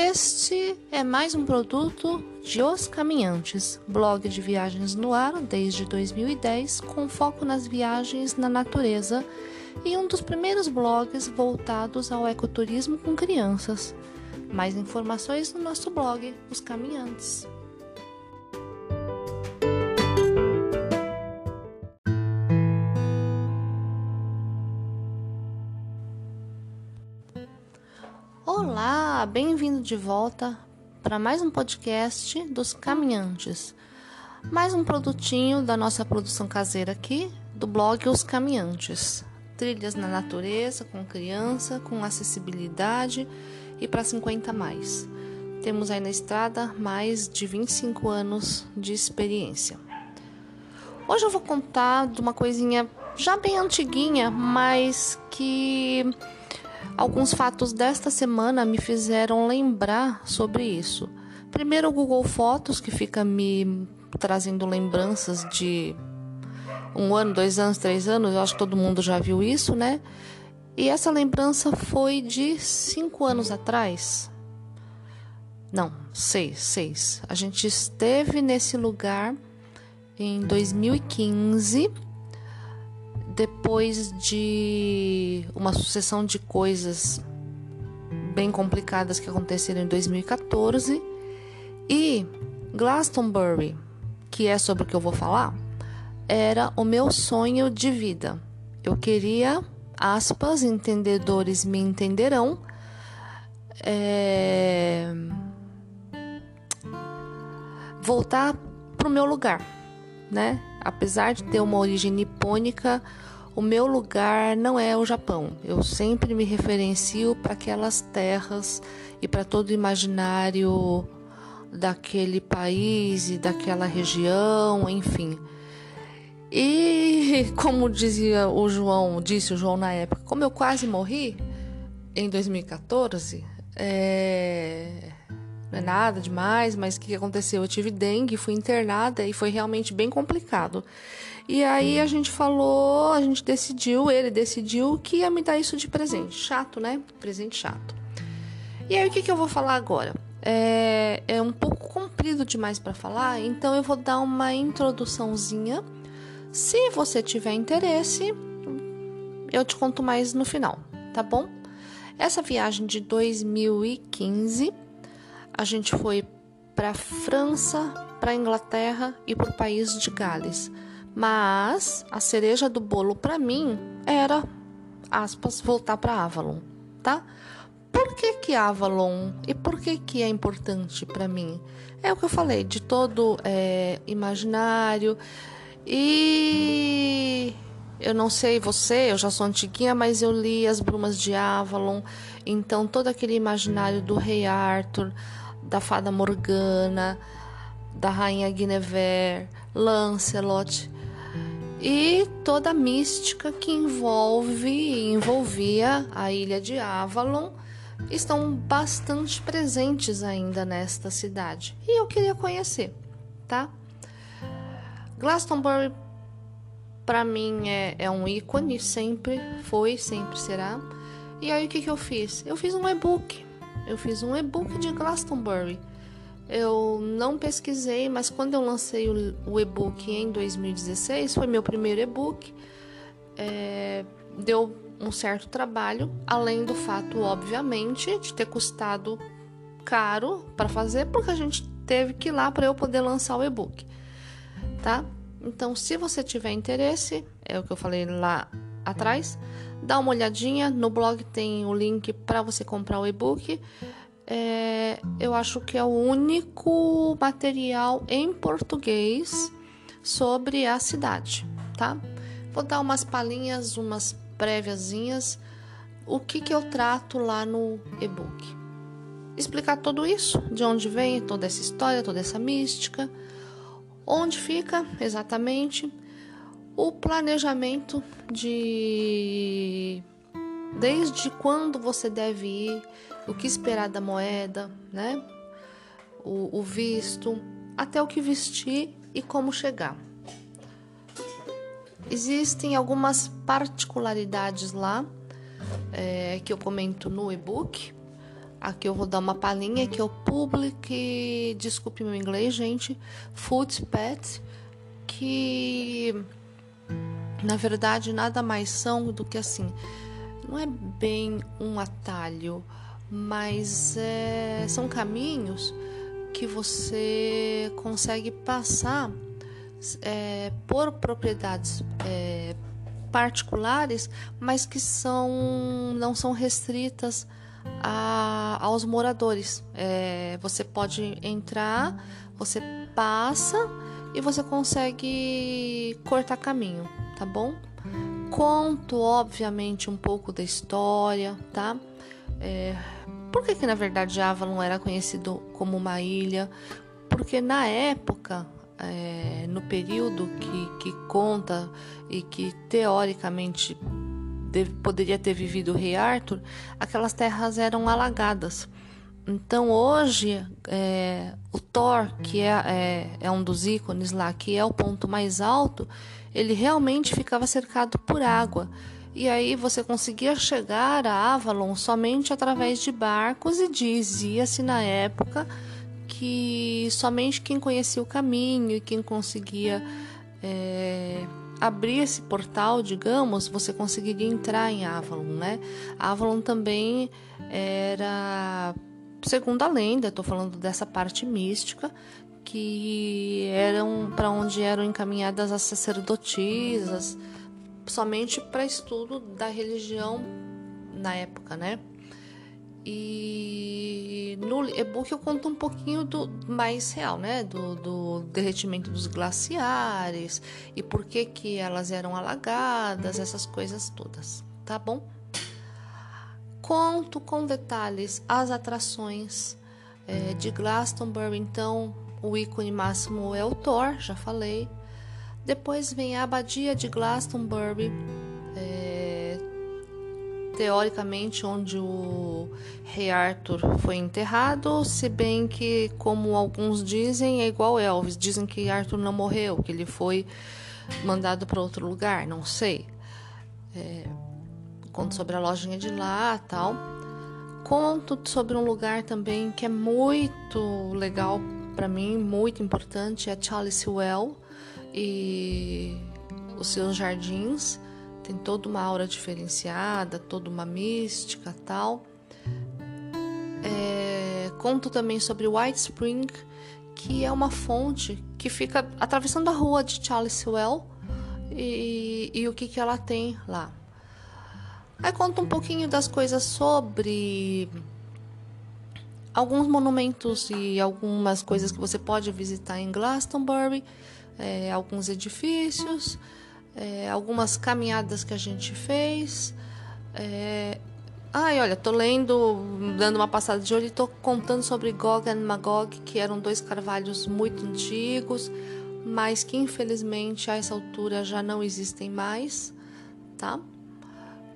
Este é mais um produto de Os Caminhantes, blog de viagens no ar desde 2010, com foco nas viagens na natureza e um dos primeiros blogs voltados ao ecoturismo com crianças. Mais informações no nosso blog, Os Caminhantes. Olá, bem-vindo de volta para mais um podcast dos Caminhantes. Mais um produtinho da nossa produção caseira aqui, do blog Os Caminhantes. Trilhas na natureza, com criança, com acessibilidade e para 50 mais. Temos aí na estrada mais de 25 anos de experiência. Hoje eu vou contar de uma coisinha já bem antiguinha, mas que Alguns fatos desta semana me fizeram lembrar sobre isso. Primeiro, o Google Fotos, que fica me trazendo lembranças de um ano, dois anos, três anos. Eu acho que todo mundo já viu isso, né? E essa lembrança foi de cinco anos atrás. Não, seis, seis. A gente esteve nesse lugar em 2015 depois de uma sucessão de coisas bem complicadas que aconteceram em 2014 e Glastonbury, que é sobre o que eu vou falar, era o meu sonho de vida. Eu queria, aspas, entendedores me entenderão, é... voltar para o meu lugar, né? Apesar de ter uma origem nipônica, o meu lugar não é o Japão. Eu sempre me referencio para aquelas terras e para todo o imaginário daquele país e daquela região, enfim. E como dizia o João, disse o João na época, como eu quase morri em 2014, é, não é nada demais, mas o que aconteceu? Eu tive dengue, fui internada e foi realmente bem complicado. E aí a gente falou, a gente decidiu, ele decidiu que ia me dar isso de presente. Chato, né? Presente chato. E aí o que, que eu vou falar agora? É, é um pouco comprido demais para falar, então eu vou dar uma introduçãozinha. Se você tiver interesse, eu te conto mais no final, tá bom? Essa viagem de 2015, a gente foi para França, para Inglaterra e para o país de Gales. Mas a cereja do bolo para mim era, aspas, voltar para Avalon, tá? Por que que Avalon e por que que é importante para mim? É o que eu falei, de todo é, imaginário e eu não sei você, eu já sou antiguinha, mas eu li As Brumas de Avalon, então todo aquele imaginário do rei Arthur, da fada Morgana, da rainha Guinevere, Lancelot, e toda a mística que envolve e envolvia a ilha de Avalon estão bastante presentes ainda nesta cidade e eu queria conhecer, tá? Glastonbury para mim é, é um ícone, sempre foi, sempre será. E aí o que, que eu fiz? Eu fiz um e-book. Eu fiz um e-book de Glastonbury eu não pesquisei, mas quando eu lancei o, e-book em 2016, foi meu primeiro e-book, é, deu um certo trabalho, além do fato, obviamente, de ter custado caro para fazer, porque a gente teve que ir lá para eu poder lançar o e-book, tá? Então, se você tiver interesse, é o que eu falei lá atrás, dá uma olhadinha. No blog tem o link para você comprar o e-book. É, eu acho que é o único material em português sobre a cidade, tá? Vou dar umas palhinhas, umas préviazinhas, o que, que eu trato lá no e-book. Explicar tudo isso, de onde vem toda essa história, toda essa mística, onde fica exatamente o planejamento de desde quando você deve ir, o que esperar da moeda, né? O, o visto, até o que vestir e como chegar. Existem algumas particularidades lá é, que eu comento no e-book, Aqui eu vou dar uma palhinha que é o Public, desculpe meu inglês, gente, Food Pet, que na verdade nada mais são do que assim, não é bem um atalho, mas é, são caminhos que você consegue passar é, por propriedades é, particulares, mas que são não são restritas a, aos moradores. É, você pode entrar, você passa e você consegue cortar caminho, tá bom? Conto, obviamente, um pouco da história, tá? É, por que, que na verdade Avalon era conhecido como uma ilha? Porque na época, é, no período que, que conta e que teoricamente deve, poderia ter vivido o rei Arthur, aquelas terras eram alagadas. Então hoje é, o Thor, que é, é, é, um dos ícones lá, que é o ponto mais alto, ele realmente ficava cercado por água. E aí você conseguia chegar a Avalon somente através de barcos e dizia-se na época que somente quem conhecia o caminho e quem conseguia é, abrir esse portal, digamos, você conseguiria entrar em Avalon, né? Avalon também era, segundo a lenda, estou falando dessa parte mística, que eram para onde eram encaminhadas as sacerdotisas, somente para estudo da religião na época, né? E no e-book eu conto um pouquinho do mais real, né? Do, do, derretimento dos glaciares e por que, que elas eram alagadas, essas coisas todas, tá bom? Conto com detalhes as atrações é, de Glastonbury, então o ícone máximo é o Thor, já falei. Depois vem a abadia de Glastonbury. É, teoricamente onde o rei Arthur foi enterrado, se bem que, como alguns dizem, é igual Elvis. Dizem que Arthur não morreu, que ele foi mandado para outro lugar, não sei. É, conto sobre a lojinha de lá tal. Conto sobre um lugar também que é muito legal para mim, muito importante, é Chalice Well e os seus jardins tem toda uma aura diferenciada, toda uma mística tal. É, conto também sobre White Spring, que é uma fonte que fica atravessando a rua de Charles Well e, e o que, que ela tem lá. Aí conto um pouquinho das coisas sobre alguns monumentos e algumas coisas que você pode visitar em Glastonbury, é, alguns edifícios é, algumas caminhadas que a gente fez. É... Ai, olha, tô lendo, dando uma passada de olho e tô contando sobre Gog e Magog, que eram dois carvalhos muito antigos, mas que infelizmente a essa altura já não existem mais, tá?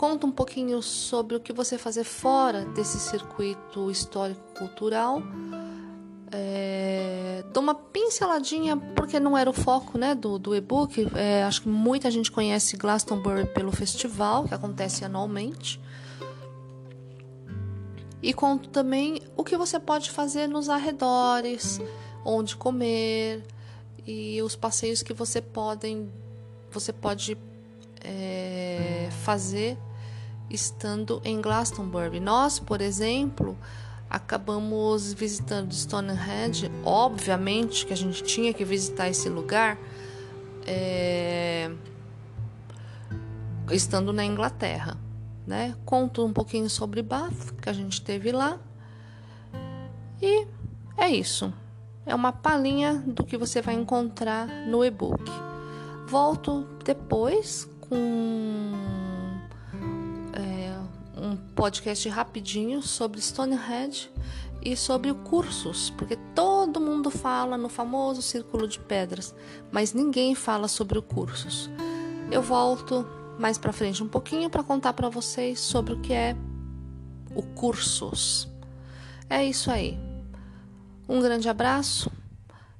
Conta um pouquinho sobre o que você fazer fora desse circuito histórico-cultural é, dou uma pinceladinha, porque não era o foco né, do, do e-book. É, acho que muita gente conhece Glastonbury pelo festival, que acontece anualmente. E conto também o que você pode fazer nos arredores, onde comer e os passeios que você podem, você pode é, fazer estando em Glastonbury. Nós, por exemplo, acabamos visitando Stonehenge. Obviamente que a gente tinha que visitar esse lugar é, estando na Inglaterra. Né? Conto um pouquinho sobre Bath, que a gente teve lá. E é isso. É uma palhinha do que você vai encontrar no e-book. Volto depois com podcast rapidinho sobre Stonehenge e sobre cursos, porque todo mundo fala no famoso círculo de pedras, mas ninguém fala sobre o cursos. Eu volto mais para frente um pouquinho para contar para vocês sobre o que é o cursos. É isso aí. Um grande abraço,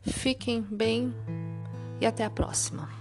fiquem bem e até a próxima.